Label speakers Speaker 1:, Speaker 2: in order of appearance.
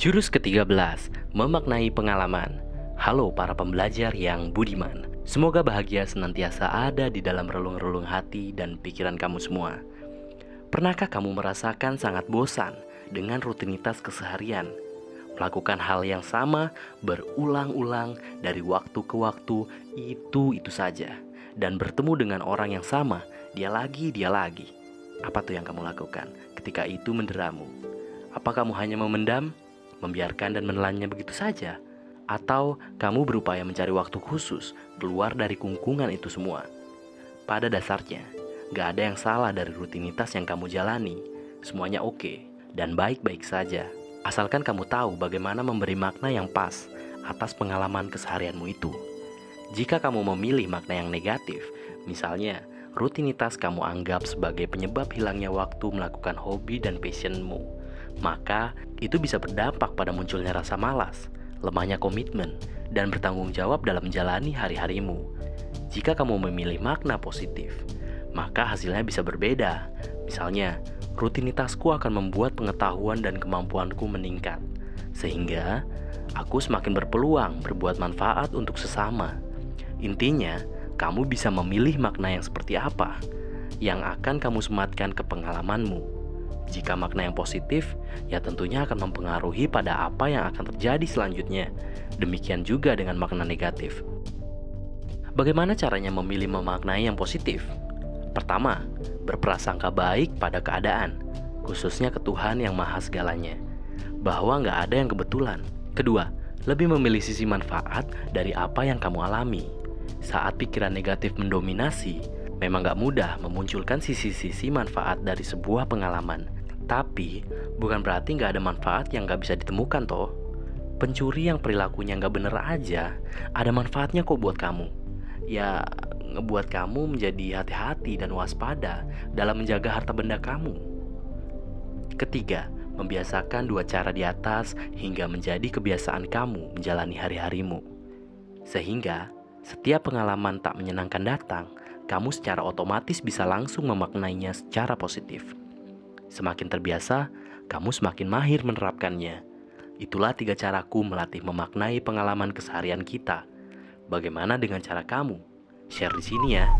Speaker 1: Jurus ke-13, memaknai pengalaman. Halo para pembelajar yang budiman. Semoga bahagia senantiasa ada di dalam relung-relung hati dan pikiran kamu semua. Pernahkah kamu merasakan sangat bosan dengan rutinitas keseharian? Melakukan hal yang sama berulang-ulang dari waktu ke waktu itu-itu saja. Dan bertemu dengan orang yang sama, dia lagi, dia lagi. Apa tuh yang kamu lakukan ketika itu menderamu? Apa kamu hanya memendam, membiarkan dan menelannya begitu saja? Atau kamu berupaya mencari waktu khusus keluar dari kungkungan itu semua. Pada dasarnya, gak ada yang salah dari rutinitas yang kamu jalani. Semuanya oke dan baik-baik saja. Asalkan kamu tahu bagaimana memberi makna yang pas atas pengalaman keseharianmu itu. Jika kamu memilih makna yang negatif, misalnya rutinitas kamu anggap sebagai penyebab hilangnya waktu melakukan hobi dan passionmu, maka itu bisa berdampak pada munculnya rasa malas, lemahnya komitmen, dan bertanggung jawab dalam menjalani hari-harimu. Jika kamu memilih makna positif, maka hasilnya bisa berbeda. Misalnya, rutinitasku akan membuat pengetahuan dan kemampuanku meningkat, sehingga aku semakin berpeluang berbuat manfaat untuk sesama. Intinya, kamu bisa memilih makna yang seperti apa yang akan kamu sematkan ke pengalamanmu. Jika makna yang positif, ya tentunya akan mempengaruhi pada apa yang akan terjadi selanjutnya. Demikian juga dengan makna negatif. Bagaimana caranya memilih memaknai yang positif? Pertama, berprasangka baik pada keadaan, khususnya ke Tuhan yang maha segalanya. Bahwa nggak ada yang kebetulan. Kedua, lebih memilih sisi manfaat dari apa yang kamu alami. Saat pikiran negatif mendominasi, memang nggak mudah memunculkan sisi-sisi manfaat dari sebuah pengalaman. Tapi, bukan berarti nggak ada manfaat yang nggak bisa ditemukan toh. Pencuri yang perilakunya nggak bener aja, ada manfaatnya kok buat kamu. Ya, ngebuat kamu menjadi hati-hati dan waspada dalam menjaga harta benda kamu. Ketiga, membiasakan dua cara di atas hingga menjadi kebiasaan kamu menjalani hari-harimu. Sehingga, setiap pengalaman tak menyenangkan datang, kamu secara otomatis bisa langsung memaknainya secara positif. Semakin terbiasa, kamu semakin mahir menerapkannya. Itulah tiga caraku melatih memaknai pengalaman keseharian kita. Bagaimana dengan cara kamu? Share di sini ya.